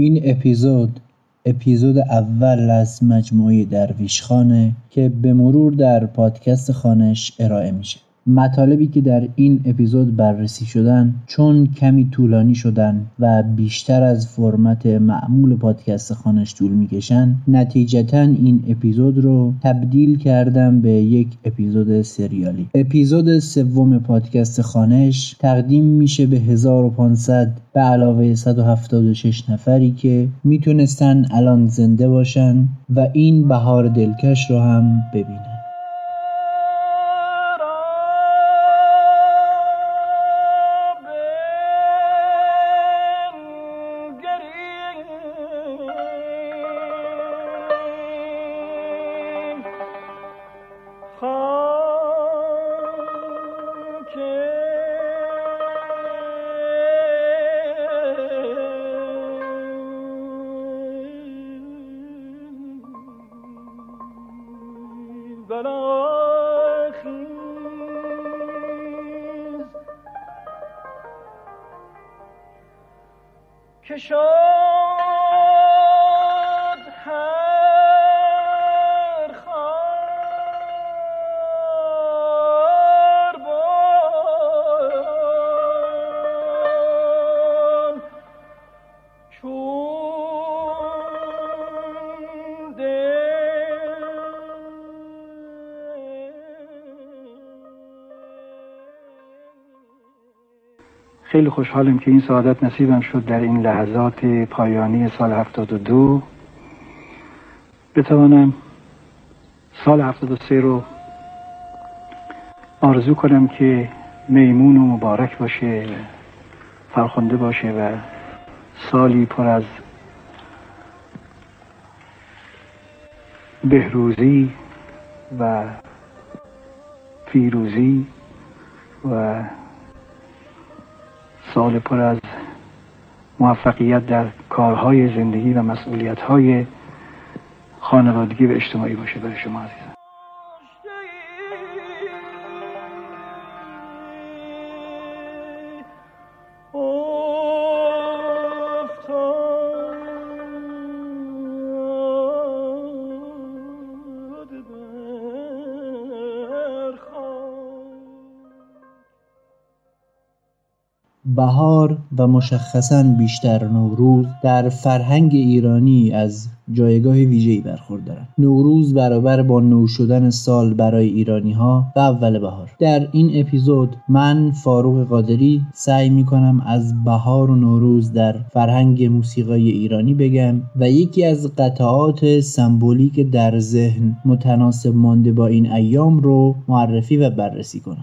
این اپیزود اپیزود اول از مجموعه درویشخانه که به مرور در پادکست خانش ارائه میشه. مطالبی که در این اپیزود بررسی شدن چون کمی طولانی شدن و بیشتر از فرمت معمول پادکست خانش طول می‌کشن نتیجتا این اپیزود رو تبدیل کردم به یک اپیزود سریالی. اپیزود سوم پادکست خانش تقدیم میشه به 1500 به علاوه 176 نفری که می‌تونستن الان زنده باشن و این بهار دلکش رو هم ببینن. خیلی خوشحالم که این سعادت نصیبم شد در این لحظات پایانی سال 72 بتوانم سال 73 رو آرزو کنم که میمون و مبارک باشه فرخنده باشه و سالی پر از بهروزی و فیروزی و سال پر از موفقیت در کارهای زندگی و مسئولیتهای خانوادگی و اجتماعی باشه برای شما عزیزم بهار و مشخصا بیشتر نوروز در فرهنگ ایرانی از جایگاه ویژه‌ای برخوردارند نوروز برابر با نو شدن سال برای ایرانی ها و اول بهار. در این اپیزود من فاروق قادری سعی می کنم از بهار و نوروز در فرهنگ موسیقای ایرانی بگم و یکی از قطعات سمبولیک در ذهن متناسب مانده با این ایام رو معرفی و بررسی کنم.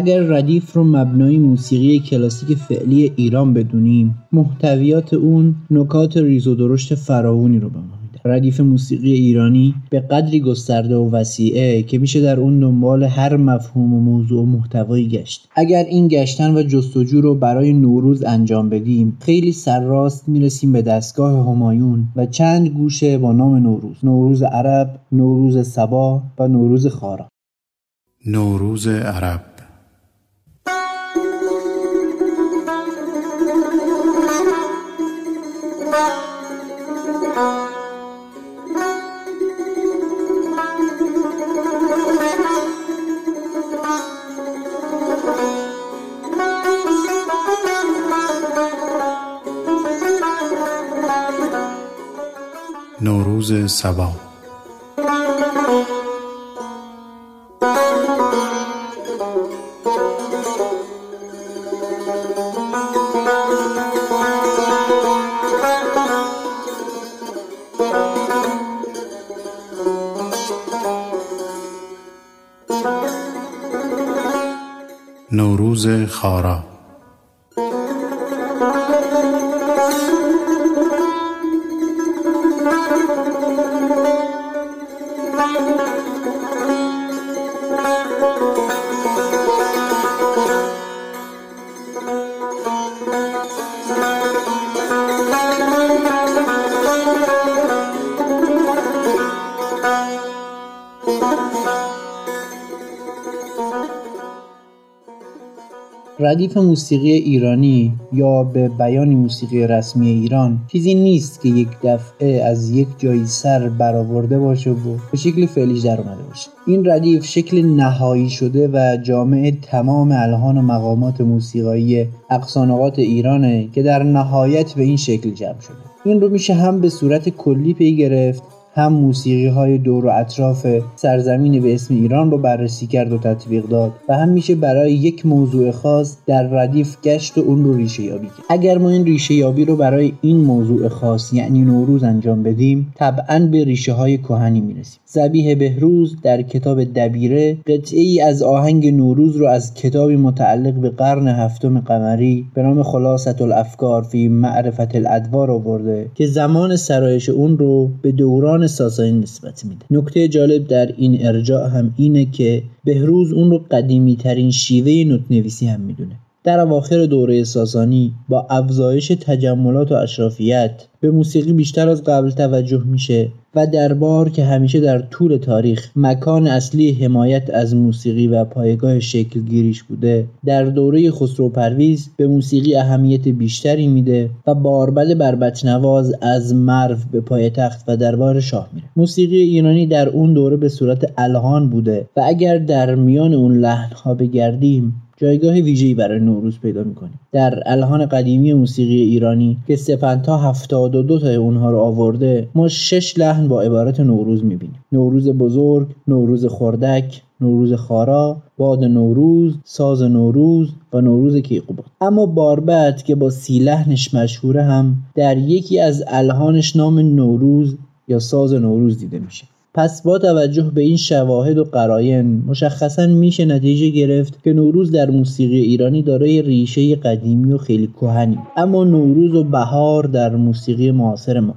اگر ردیف رو مبنای موسیقی کلاسیک فعلی ایران بدونیم محتویات اون نکات ریز و درشت فراونی رو به ما میده. ردیف موسیقی ایرانی به قدری گسترده و وسیعه که میشه در اون دنبال هر مفهوم و موضوع و محتوایی گشت. اگر این گشتن و جستجو رو برای نوروز انجام بدیم خیلی سرراست می‌رسیم به دستگاه همایون و چند گوشه با نام نوروز. نوروز عرب نوروز سبا و نوروز خارا. نوروز عرب. نوروز سبا. نوروز خارا. ردیف موسیقی ایرانی یا به بیان موسیقی رسمی ایران چیزی نیست که یک دفعه از یک جایی سر برآورده باشه و به شکل فعلیش در اومده باشه. این ردیف شکل نهایی شده و جامع تمام الهان و مقامات موسیقایی اقصانقات ایرانه که در نهایت به این شکل جمع شده. این رو میشه هم به صورت کلی پی گرفت هم موسیقی های دور و اطراف سرزمین به اسم ایران رو بررسی کرد و تطبیق داد و هم میشه برای یک موضوع خاص در ردیف گشت و اون رو ریشه یابی کرد. اگر ما این ریشه یابی رو برای این موضوع خاص یعنی نوروز انجام بدیم طبعا به ریشه های کهنی می‌رسیم. زبیه بهروز در کتاب دبیره قطعه ای از آهنگ نوروز رو از کتابی متعلق به قرن هفتم قمری به نام خلاصت الافکار فی معرفت الادوار آورده که زمان سرایش اون رو به دوران ساسانی نسبت میده. نکته جالب در این ارجاع هم اینه که بهروز اون رو قدیمی ترین شیوه نوت نویسی هم می‌دونه. در اواخر دوره ساسانی با افزایش تجملات و اشرافیت به موسیقی بیشتر از قبل توجه میشه و دربار که همیشه در طول تاریخ مکان اصلی حمایت از موسیقی و پایگاه شکل گیریش بوده در دوره خسرو پرویز به موسیقی اهمیت بیشتری میده و باربد بربت نواز از مرو به پای تخت و دربار شاه میره. موسیقی ایرانی در اون دوره به صورت الهان بوده و اگر در میان اون لحنها بگردیم جایگاه ویژه‌ای برای نوروز پیدا می‌کنیم. در الهان قدیمی موسیقی ایرانی که سپنتا 72 تا اونها رو آورده ما شش لحن با عبارت نوروز می‌بینیم. نوروز بزرگ نوروز خردک نوروز خارا باد نوروز ساز نوروز و نوروز کیقوباد. اما باربد که با سی لحنش مشهوره هم در یکی از الهانش نام نوروز یا ساز نوروز دیده میشه. پس با توجه به این شواهد و قراین مشخصا میشه نتیجه گرفت که نوروز در موسیقی ایرانی دارای ریشه قدیمی و خیلی کهنی اما نوروز و بهار در موسیقی معاصر ما.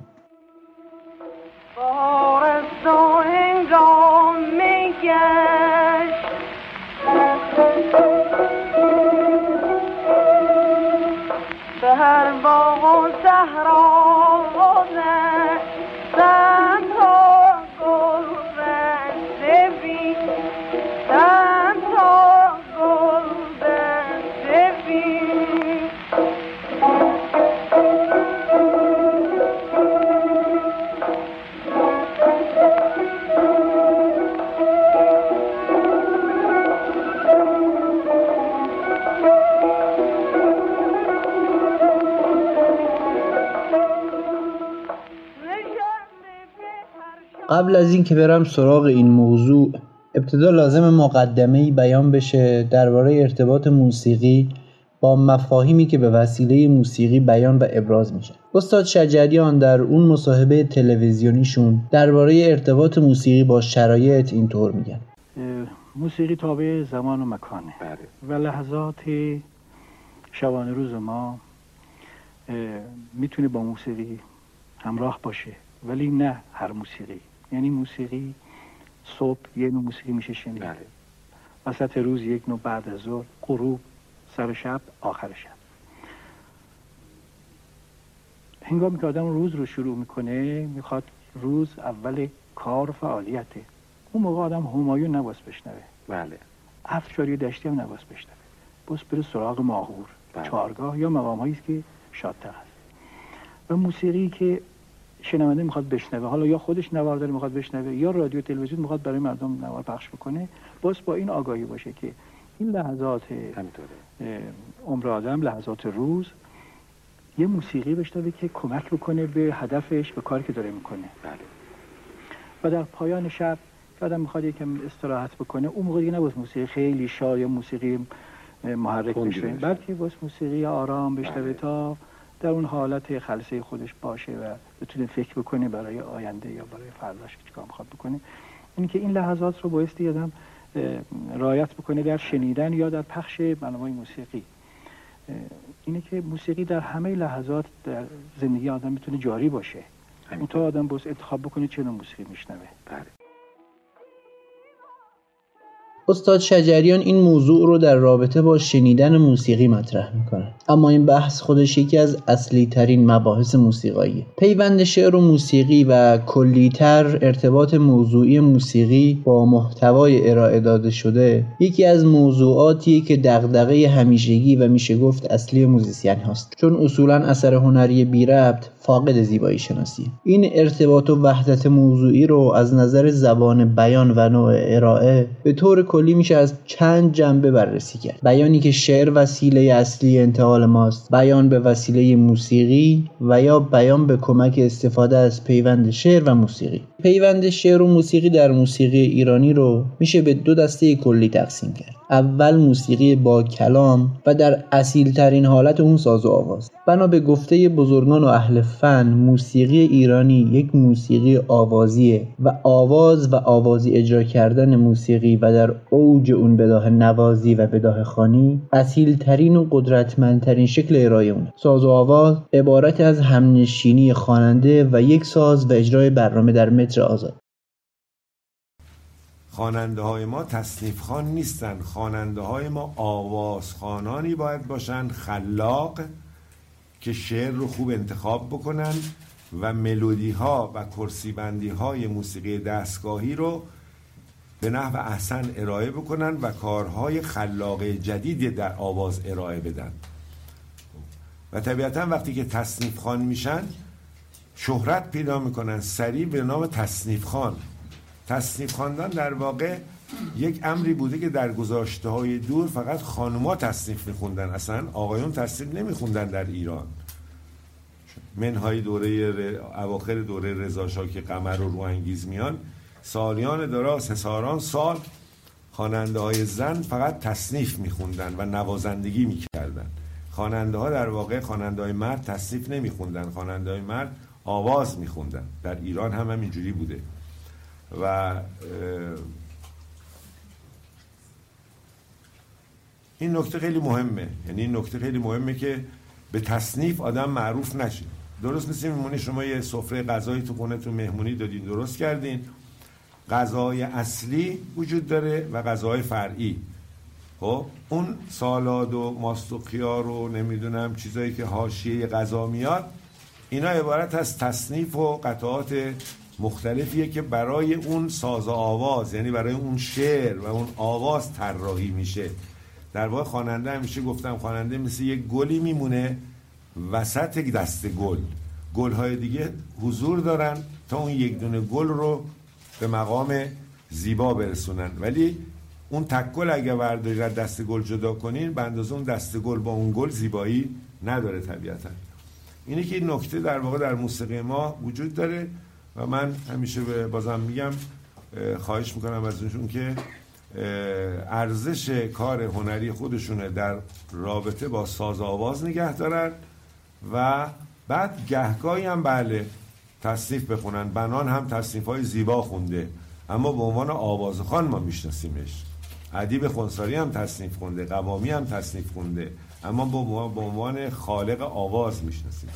قبل از اینکه برم سراغ این موضوع ابتدا لازم مقدمه بیان بشه درباره ارتباط موسیقی با مفاهیمی که به وسیله موسیقی بیان و ابراز میشه. استاد شجریان در اون مصاحبه تلویزیونیشون درباره ارتباط موسیقی با شرایط اینطور میگن. موسیقی تابع زمان و مکانه. بله. و لحظات شبانه روز ما می‌تونه با موسیقی همراه باشه. ولی نه هر موسیقی. یعنی موسیقی صبح یه نوع موسیقی میشه شنید. بله. وسط روز یک نوع بعد از ظهر غروب سر شب آخر شب. هنگامی که آدم روز رو شروع می‌کنه می‌خواد روز اول کار و فعالیته. اون موقع آدم همایون نباس بشنوه. بله. افشاری دشتی هم نباس بشنوه. بس بره سراغ ماهور بله. چارگاه یا مقام است که شادتر هست. و موسیقی که شنونده می‌خواد بشنوه. حالا یا خودش نوار داره می‌خواد بشنوه یا رادیو تلویزیون می‌خواد برای مردم نوار پخش بکنه باز با این آگاهی باشه که این لحظات عمر آدم لحظات روز یه موسیقی بشنوه که کمک بکنه به هدفش به کاری که داره می‌کنه. بله. و در پایان شب که آدم می‌خواد یکم استراحت بکنه. اون موقع دیگه نباید موسیقی خیلی شاد یا موسیقی محرک بشه. بلکه باید موسیقی آرام بشنوه بله. تا در اون حالت خلصه خودش باشه و بتونه فکر بکنه برای آینده یا برای فرداش چیکار می‌خواد بکنه. این که این لحظات رو بایستی آدم اه، رعایت بکنه در شنیدن یا در پخش برنامه موسیقی. اینه که موسیقی در همه لحظات در زندگی آدم می‌تونه جاری باشه. اون تا آدم باز انتخاب بکنه چه نوع موسیقی میشنوه. بله. استاد شجریان این موضوع رو در رابطه با شنیدن موسیقی مطرح می‌کنه. اما این بحث خودش یکی از اصلی ترین مباحث موسیقاییه پیوند شعر و موسیقی و کلیتر ارتباط موضوعی موسیقی با محتوای ارائه داده شده یکی از موضوعاتیه که دغدغه همیشگی و میشه گفت اصلی موزیسین هاست. چون اصولا اثر هنری بی ربط فاقد زیبایی شناسی. این ارتباط و وحدت موضوعی رو از نظر زبان بیان و نوع ارائه به طور کلی میشه از چند جنبه بررسی کرد. بیانی که شعر وسیله اصلی انتقال ماست. بیان به وسیله موسیقی و یا بیان به کمک استفاده از پیوند شعر و موسیقی. پیوند شعر و موسیقی در موسیقی ایرانی رو میشه به دو دسته کلی تقسیم کرد. اول موسیقی با کلام و در اصیل ترین حالت اون ساز و آواز. بنا به گفته بزرگان و اهل فن موسیقی ایرانی یک موسیقی آوازیه و آواز و آوازی اجرا کردن موسیقی و در اوج اون بداه نوازی و بداه خانی اصیل ترین و قدرتمندترین شکل ارائه اونه. ساز و آواز عبارت از همنشینی خواننده و یک ساز و اجرای برنامه در متر. آزاد. خواننده های ما تصنیف خان نیستن. خواننده های ما آواز خانانی باید باشن خلاق که شعر رو خوب انتخاب بکنن و ملودی ها و کرسی بندی های موسیقی دستگاهی رو به نحو احسن ارائه بکنن و کارهای خلاق جدیدی در آواز ارائه بدن. و طبیعتا وقتی که تصنیف خان میشن شهرت پیدا می‌کنن. سریع به نام تصنیف خان. تصنیف خواندن در واقع یک امری بوده که در گذاشته های دور فقط خانوما تصنیف میخوندن. اصلا آقایون تصنیف نمیخوندن در ایران. منهای دوره. اواخر دوره رضا که قمر و روانگیز میان سالیان دراز هزاران سال خواننده های زن فقط تصنیف میخوندن و نوازندگی می‌کردن. خواننده ها در واقع خواننده های مرد تصنیف نمیخوندن. خواننده های مرد آواز میخوندن. در ایران هم همینجوری بوده. و این نکته خیلی مهمه. یعنی این نکته خیلی مهمه که به تصنیف آدم معروف نشه درست مثل میمونی شما یه سفره غذایی تو خونتون مهمونی دادین درست کردین. غذای اصلی وجود داره و غذای فرعی. خب؟ اون سالاد و ماست و خیار و نمی‌دونم چیزایی که حاشیه غذا میاد اینا عبارت از تصنیف و قطعات مختلفیه که برای اون ساز آواز یعنی برای اون شعر و اون آواز طراحی میشه. در واقع خواننده همیشه گفتم خواننده مثل یک گلی میمونه وسط یک دسته گل. گلهای دیگه حضور دارن تا اون یک دونه گل رو به مقام زیبا برسونن. ولی اون تک گل اگه برداری از دست گل جدا کنین به اندازه اون دست گل با اون گل زیبایی نداره طبیعتا. اینه که این نکته در واقع در موسیقی ما وجود داره و من همیشه به بازم میگم اه، خواهش می‌کنم از اونشون که ارزش کار هنری خودشونه در رابطه با ساز آواز نگه دارن و بعد گهگاهی هم بله تصنیف بخونن. بنان هم تصنیف های زیبا خونده. اما به عنوان آوازخوان ما میشناسیمش. ادیب خونساری هم تصنیف خونده. قوامی هم تصنیف خونده. اما عنوان- به عنوان خالق آواز می‌شناسیم.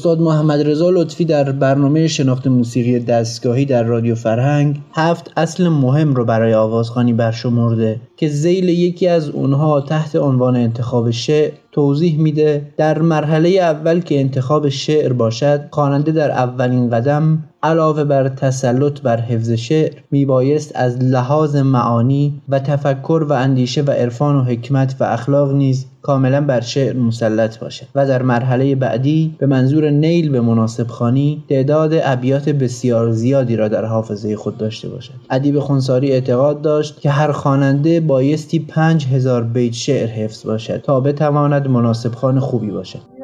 استاد محمد رضا لطفی در برنامه شناخت موسیقی دستگاهی در رادیو فرهنگ هفت اصل مهم رو برای آوازخوانی برشمرده که زیل یکی از اونها تحت عنوان انتخاب شعر توضیح میده در مرحله اول که انتخاب شعر باشد خواننده در اولین قدم علاوه بر تسلط بر حفظ شعر میبایست از لحاظ معانی و تفکر و اندیشه و عرفان و حکمت و اخلاق نیز کاملا بر شعر مسلط باشد و در مرحله بعدی به منظور نیل به مناسب خانی تعداد ابیات بسیار زیادی را در حافظه خود داشته باشد. ادیب خونساری اعتقاد داشت که هر خواننده بایستی پنج هزار بیت شعر حفظ باشد تا بتواند مناسب خان خوبی باشد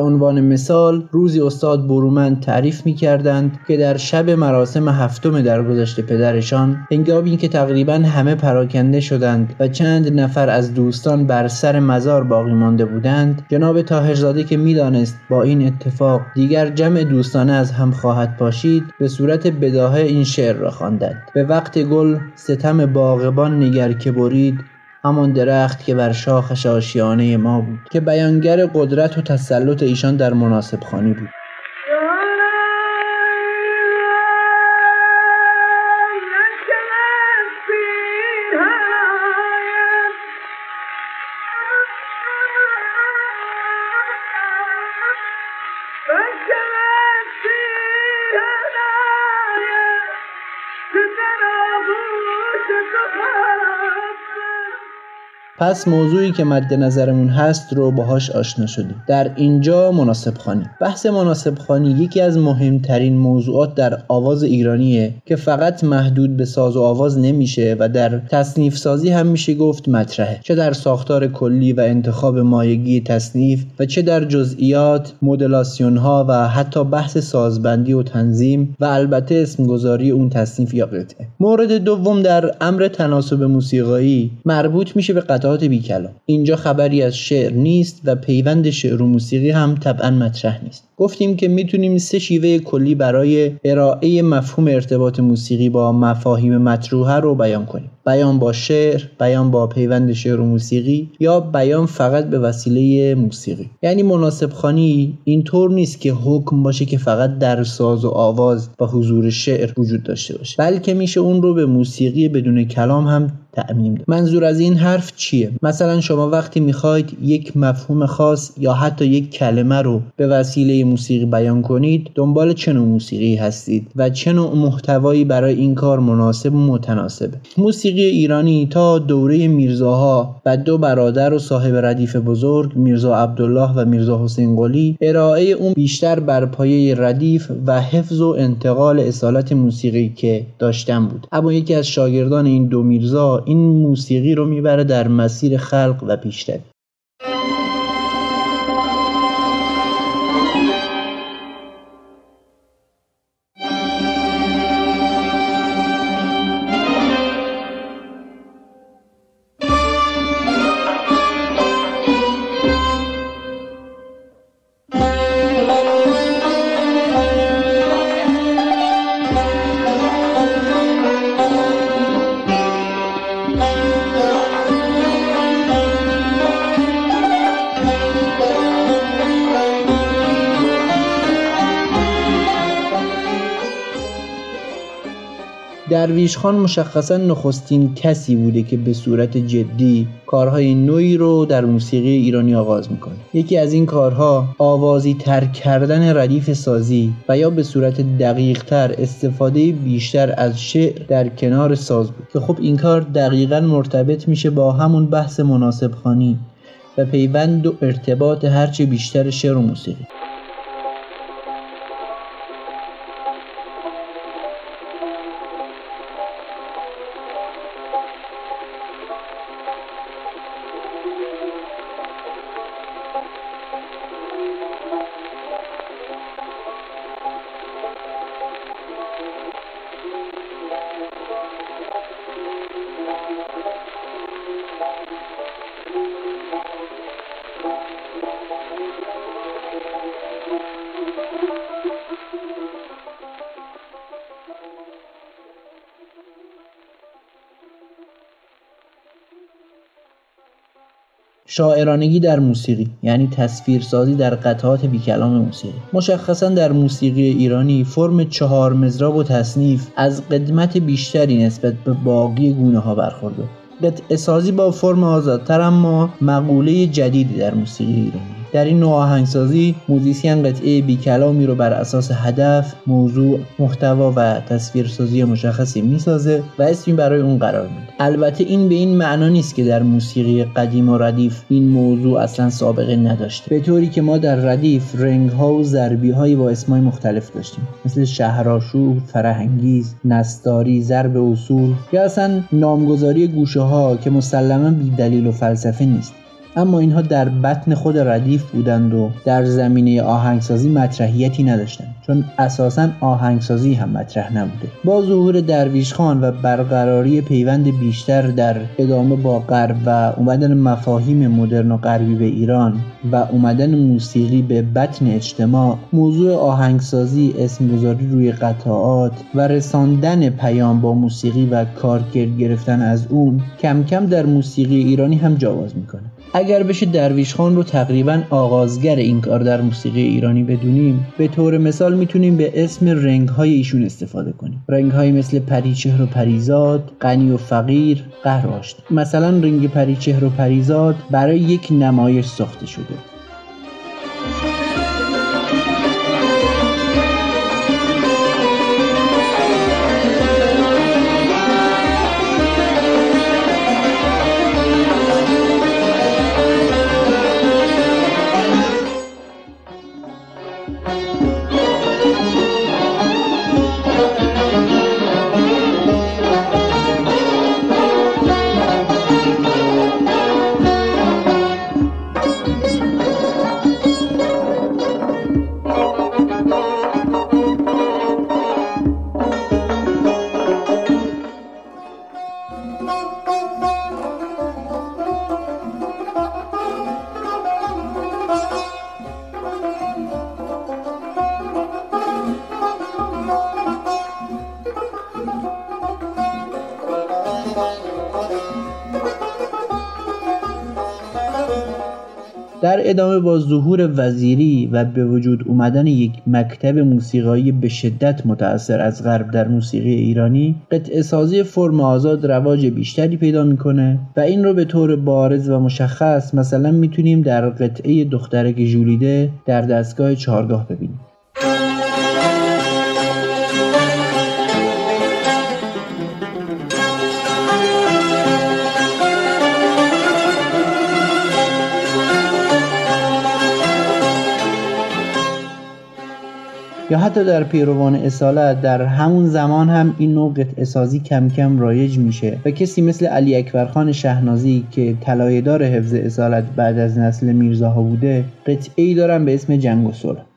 عنوان مثال روزی استاد برومند تعریف می کردند که در شب مراسم هفتم درگذشت پدرشان هنگامی که تقریبا همه پراکنده شدند و چند نفر از دوستان بر سر مزار باقی مانده بودند جناب طاهرزاده که می‌دانست با این اتفاق دیگر جمع دوستانه از هم خواهد پاشید به صورت بداهه این شعر را خواندند. به وقت گل ستم باغبان نگر که برید همان درخت که بر شاخش آشیانه ما بود که بیانگر قدرت و تسلط ایشان در مناسب خانی بود. پس موضوعی که مد نظرمون هست رو باهاش آشنا شدیم. در اینجا مناسب خانی. بحث مناسب خانی یکی از مهمترین موضوعات در آواز ایرانیه که فقط محدود به ساز و آواز نمیشه و در تصنیف سازی هم میشه گفت مطرحه. چه در ساختار کلی و انتخاب مایگی تصنیف و چه در جزئیات مدلاسیون ها و حتی بحث سازبندی و تنظیم و البته اسمگذاری اون تصنیف یا قطعه. مورد دوم در امر تناسب موسیقایی مربوط میشه به قطعات بی کلام اینجا خبری از شعر نیست و پیوند شعر و موسیقی هم طبعا مطرح نیست. گفتیم که می‌تونیم سه شیوه کلی برای ارائه مفهوم ارتباط موسیقی با مفاهیم مطروحه رو بیان کنیم. بیان با شعر بیان با پیوند شعر و موسیقی یا بیان فقط به وسیله موسیقی. یعنی مناسب خانی اینطور نیست که حکم باشه که فقط در ساز و آواز و حضور شعر وجود داشته باشه. بلکه میشه اون رو به موسیقی بدون کلام هم تعمیم ده. منظور از این حرف چیه؟ مثلا شما وقتی می‌خواید یک مفهوم خاص یا حتی یک کلمه رو به وسیله موسیقی بیان کنید دنبال چه نوع موسیقی هستید و چه نوع محتوایی برای این کار مناسب و متناسبه؟ موسیقی ایرانی تا دوره میرزاها و دو برادر و صاحب ردیف بزرگ میرزا عبدالله و میرزا حسین قلی ارائه اون بیشتر بر پایه ردیف و حفظ و انتقال اصالت موسیقی که داشتن بود. اما یکی از شاگردان این دو میرزا این موسیقی رو می‌بره در مسیر خلق و پیشروی درویش خان مشخصا نخستین کسی بوده که به صورت جدی کارهای نوعی رو در موسیقی ایرانی آغاز می‌کنه. یکی از این کارها آوازی تر کردن ردیف سازی و یا به صورت دقیق تر استفاده بیشتر از شعر در کنار ساز بود. که خب این کار دقیقا مرتبط میشه با همون بحث مناسب خانی و پیوند و ارتباط هرچه بیشتر شعر و موسیقی. شاعرانگی در موسیقی یعنی تصویرسازی در قطعات بیکلام موسیقی. مشخصا در موسیقی ایرانی فرم چهار مضراب و تصنیف از قدمت بیشتری نسبت به باقی گونه ها برخورداره. قطعه سازی با فرم آزادتر اما مقوله جدیدی در موسیقی ایرانی. در این نوع آهنگسازی موزیسین قطعه بی کلامی رو بر اساس هدف، موضوع، محتوا و تصویرسازی مشخصی می‌سازه و اسمی برای اون قرار میده. البته این به این معنا نیست که در موسیقی قدیم و ردیف این موضوع اصلا سابقه نداشته. به طوری که ما در ردیف رنگ ها و ضربی هایی با اسمای مختلف داشتیم مثل شهرآشوب، فرح‌انگیز، نستاری، ضرب اصول یا اصلا نامگذاری گوشه ها که مسلما بی دلیل و فلسفه نیست. اما اینها در بطن خود ردیف بودند و در زمینه آهنگسازی مطرحیتی نداشتند چون اساسا آهنگسازی هم مطرح نبوده. با ظهور درویش خان و برقراری پیوند بیشتر در ادامه با غرب و اومدن مفاهیم مدرن و غربی به ایران و اومدن موسیقی به بطن اجتماع موضوع آهنگسازی اسمگذاری روی قطعات و رساندن پیام با موسیقی و کارکرد گرفتن از اون کم کم در موسیقی ایرانی هم جواز می‌کنه اگر بشه درویش خان رو تقریبا آغازگر این کار در موسیقی ایرانی بدونیم به طور مثال می‌تونیم به اسم رنگ های ایشون استفاده کنیم. رنگ های مثل پریچهر و پریزاد غنی و فقیر قهر مثلا رنگ پریچهر و پریزاد برای یک نمایش ساخته شده. در ادامه با ظهور وزیری و به وجود اومدن یک مکتب موسیقایی به شدت متأثر از غرب در موسیقی ایرانی قطعه سازی فرم آزاد رواج بیشتری پیدا می‌کنه و این رو به طور بارز و مشخص مثلا می‌تونیم در قطعه دخترک ژولیده در دستگاه چهارگاه ببینیم. یا حتی در پیروان اصالت در همون زمان هم این نوع قطعه سازی کم کم رایج میشه. و کسی مثل علی اکبرخان شهنازی که طلایه‌دار حفظ اصالت بعد از نسل میرزاها بوده قطعه ای دارن به اسم جنگ و صلح.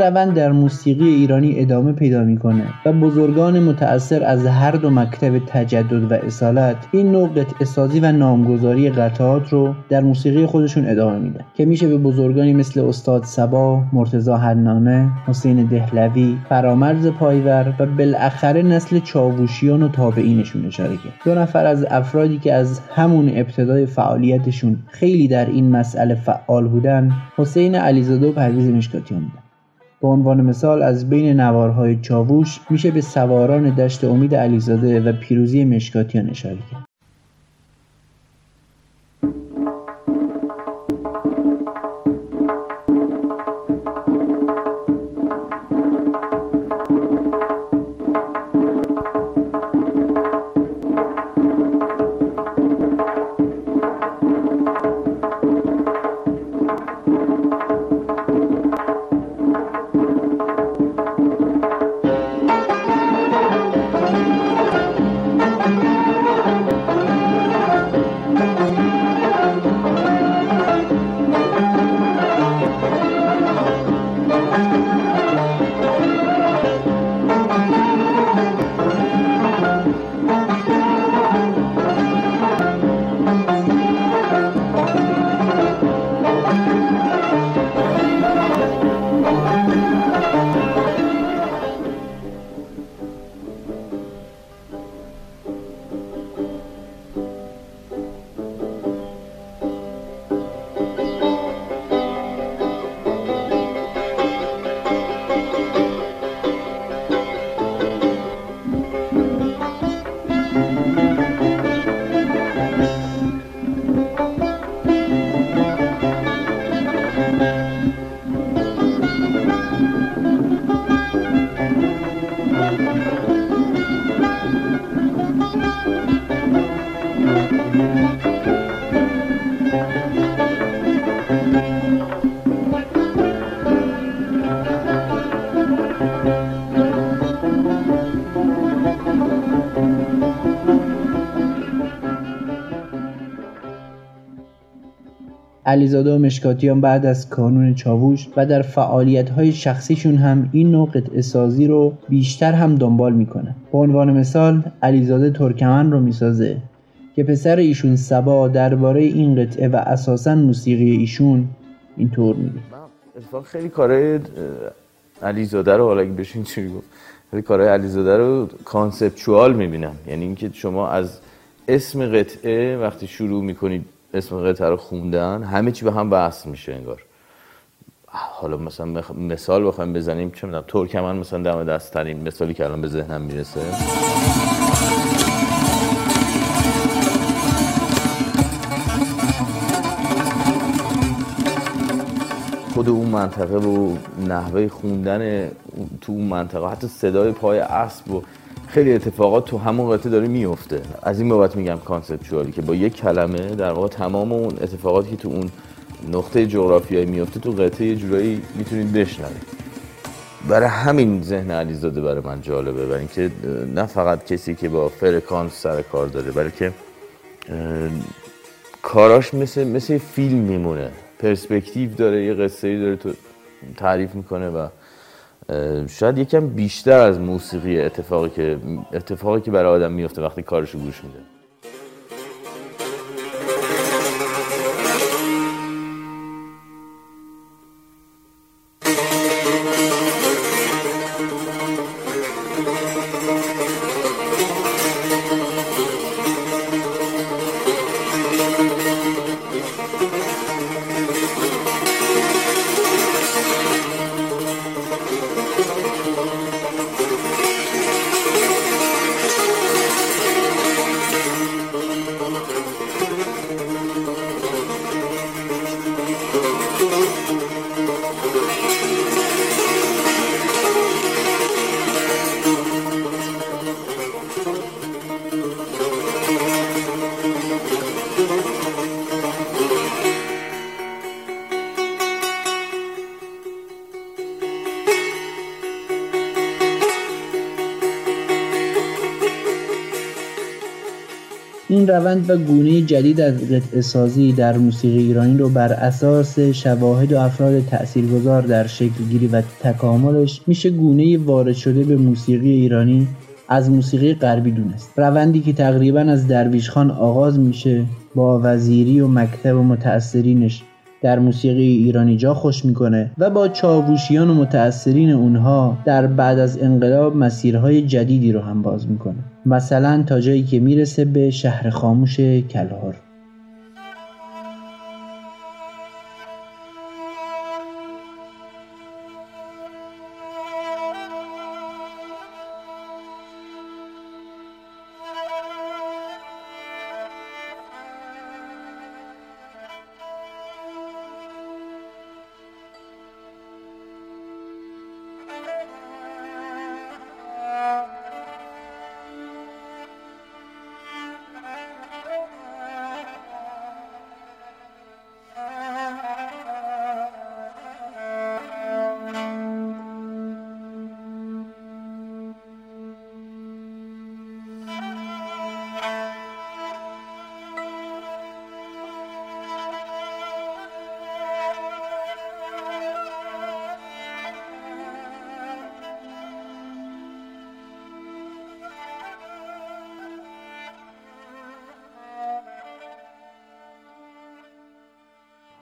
روند در موسیقی ایرانی ادامه پیدا می‌کنه و بزرگان متأثر از هر دو مکتب تجدد و اصالت این نوع قطعه و نامگذاری قطعات رو در موسیقی خودشون ادامه میدن که میشه به بزرگانی مثل استاد سبا، مرتضی حنانه، حسین دهلوی، فرامرز پایور و بالاخره نسل چاووشیان و تابعینشون اشاره کرد. دو نفر از افرادی که از همون ابتدای فعالیتشون خیلی در این مسئله فعال بودن، حسین علیزاده و پرویز مشکاتیان بودن. به عنوان مثال از بین نوارهای چاووش میشه به سواران دشت امید علیزاده و پیروزی مشکاتیان اشاره کرد. علیزاده و مشکاتیان بعد از کانون چاووش و در فعالیت‌های شخصیشون هم این نوع قطعه سازی رو بیشتر هم دنبال می‌کنه. به عنوان مثال علیزاده ترکمن رو می‌سازه که پسر ایشون سبا درباره این قطعه و اساسا موسیقی ایشون اینطور میگه. خیلی کارهای علیزاده رو حالا بشه اینجوری گفت خیلی کارهای علیزاده رو کانسپچوال می‌بینم. یعنی اینکه شما از اسم قطعه وقتی شروع می‌کنید اسم قطعه رو خوندن همه چی به هم وصل میشه انگار. حالا مثلا بخ... مثال بخوایم بزنیم چه می‌دونم ترکمن مثلا دم دست ترین مثالی که الان به ذهنم می‌رسه. خود اون منطقه و نحوه خوندن تو اون منطقه حتی صدای پای اسب و خیلی اتفاقات تو همون قطعه داره میفته. از این بابت میگم conceptual ی که با یک کلمه در واقع تمام اون اتفاقاتی که تو اون نقطه جغرافیایی میفته تو قطعه یه جورایی می‌تونید بشنوید. برای همین ذهن علیزاده برای من جالبه برای اینکه نه فقط کسی که با فرکانس سر و کار داره بلکه کاراش مثل مثل فیلم میمونه. پرسپکتیو داره یه قصه داره تو تعریف می‌کنه و شاید یکم بیشتر از موسیقی اتفاقی که اتفاقی که برای آدم میفته وقتی کارشو گوش میده. و گونه جدید از قطعه سازی در موسیقی ایرانی رو بر اساس شواهد و افراد تاثیرگذار در شکل گیری و تکاملش میشه گونه وارد شده به موسیقی ایرانی از موسیقی غربی دونست. روندی که تقریبا از درویش خان آغاز میشه با وزیری و مکتب و متأثرینش. در موسیقی ایرانی جا خوش می‌کنه و با چاووشیان و متأثرین اونها در بعد از انقلاب مسیرهای جدیدی رو هم باز می‌کنه. مثلا تا جایی که می‌رسه به شهر خاموش کلهار.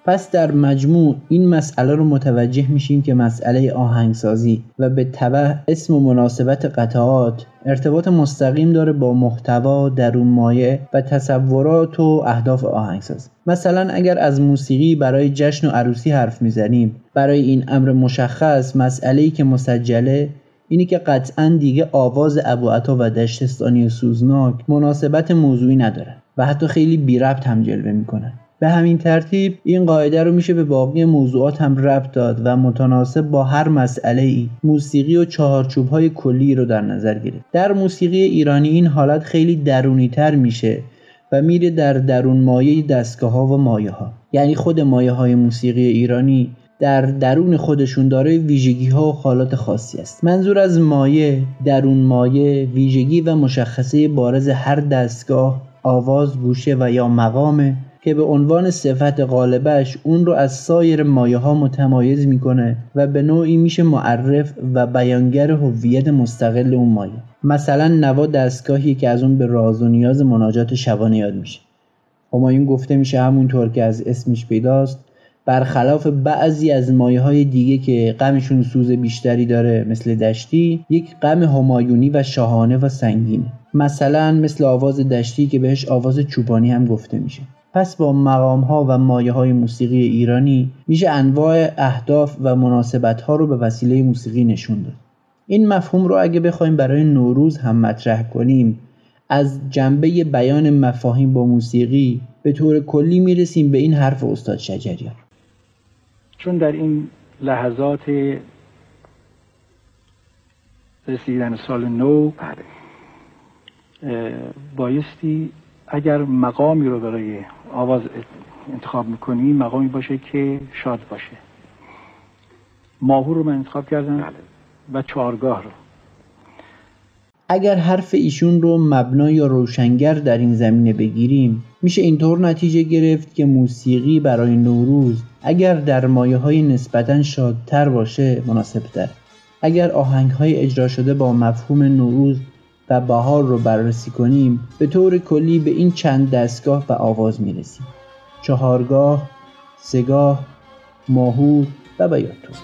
پس در مجموع این مسئله رو متوجه میشیم که مسئله آهنگسازی و به تبع اسم و مناسبت قطعات ارتباط مستقیم داره با محتوا درون مایه و تصورات و اهداف آهنگساز. مثلا اگر از موسیقی برای جشن و عروسی حرف می‌زنیم برای این امر مشخص مسئله ای که مسجله اینی که قطعا دیگه آواز ابو عطا و دشتستانی سوزناک مناسبت موضوعی نداره و حتی خیلی بی ربط هم جلوه می‌کنن به همین ترتیب این قاعده رو میشه به باقی موضوعات هم ربط داد و متناسب با هر مسئله ای موسیقی و چهارچوب های کلی رو در نظر گرفت. در موسیقی ایرانی این حالت خیلی درونی تر میشه و میره در درون مایه دستگاه ها و مایه ها یعنی خود مایه های موسیقی ایرانی در درون خودشون داره ویژگی ها و حالات خاصی است. منظور از مایه درون مایه ویژگی و مشخصه بارز هر دستگاه آواز گوشه و یا مقامه که به عنوان صفت غالبش اون رو از سایر مایه ها متمایز می‌کنه و به نوعی میشه معرف و بیانگر هویت مستقل اون مایه. مثلا نوا دستگاهی که از اون به راز و نیاز مناجات شبانه یاد میشه. همایون گفته میشه همونطور که از اسمش پیداست برخلاف بعضی از مایه های دیگه که غمشون سوز بیشتری داره مثل دشتی یک غم همایونی و شاهانه و سنگینه. مثلا مثل آواز دشتی که بهش آواز چوبانی هم گفته میشه. پس با مقام ها و مایه های موسیقی ایرانی میشه انواع اهداف و مناسبت ها رو به وسیله موسیقی نشون داد. این مفهوم رو اگه بخوایم برای نوروز هم مطرح کنیم از جنبه بیان مفاهیم با موسیقی به طور کلی می‌رسیم به این حرف استاد شجریان. چون در این لحظات رسیدن سال نو بایستی اگر مقامی رو برای آواز انتخاب می‌کنی مقامی باشه که شاد باشه. ماهور رو من انتخاب کردم و چهارگاه رو. اگر حرف ایشون رو مبنا یا روشنگر در این زمینه بگیریم میشه اینطور نتیجه گرفت که موسیقی برای نوروز اگر در مایه های نسبتا شادتر باشه مناسب تر اگر آهنگ های اجرا شده با مفهوم نوروز و بهار رو بررسی کنیم به طور کلی به این چند دستگاه و آواز می‌رسیم. چهارگاه، سگاه، ماهور و بیاتون.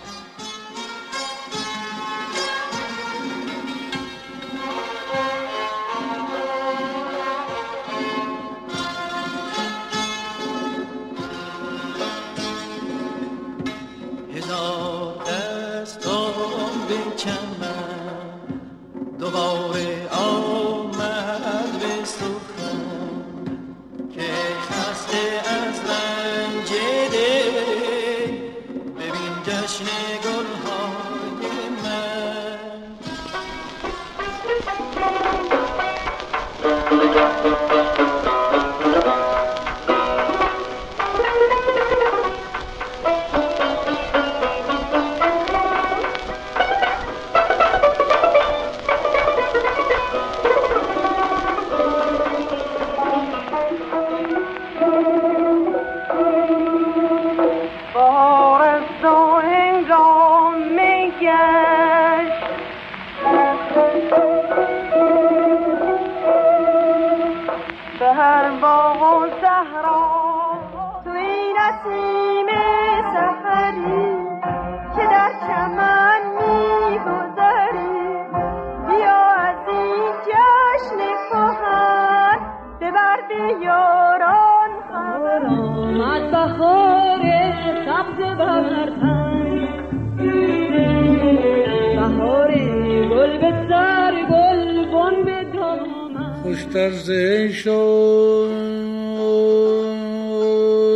دامن خوشتر ز عیش و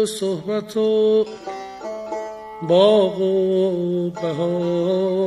صحبت و باغ و بهار.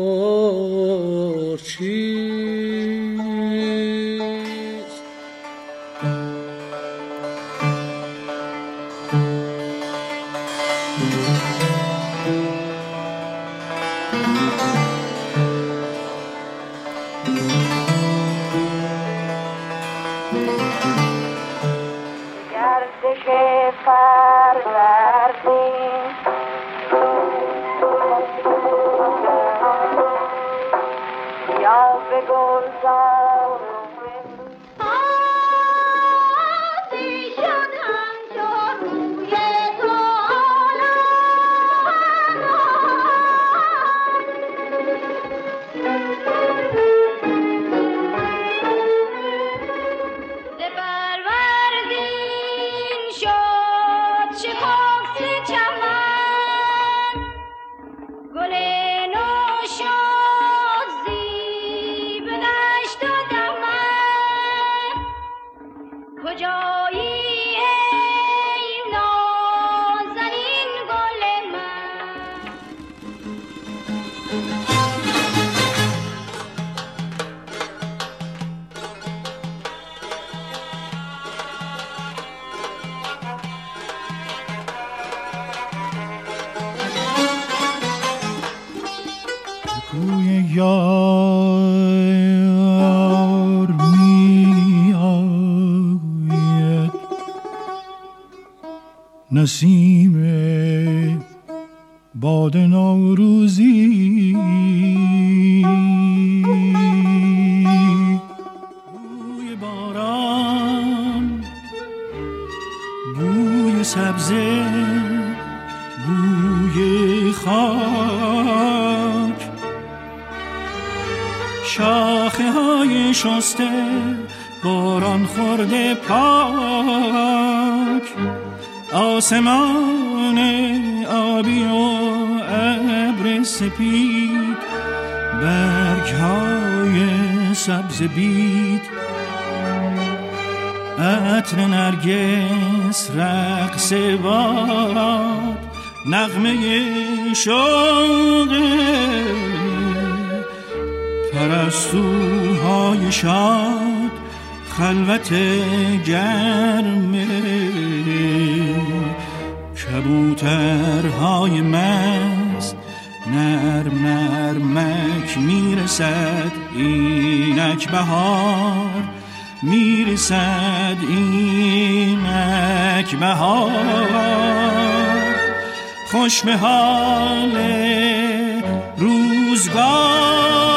نسیم باد نوروزی. بوی باران بوی سبزه بوی خاک. شاخه های شسته باران خورده پاک. آسمان آبی و ابر سپید برگ های سبز بید. عطر نرگس رقص باد نغمه شوقه پرستوهای شاد. خلوت گرم کبوترهای مست نرم نرمک می‌رسد اینک بهار می‌رسد اینک بهار. خوش به حال روزگار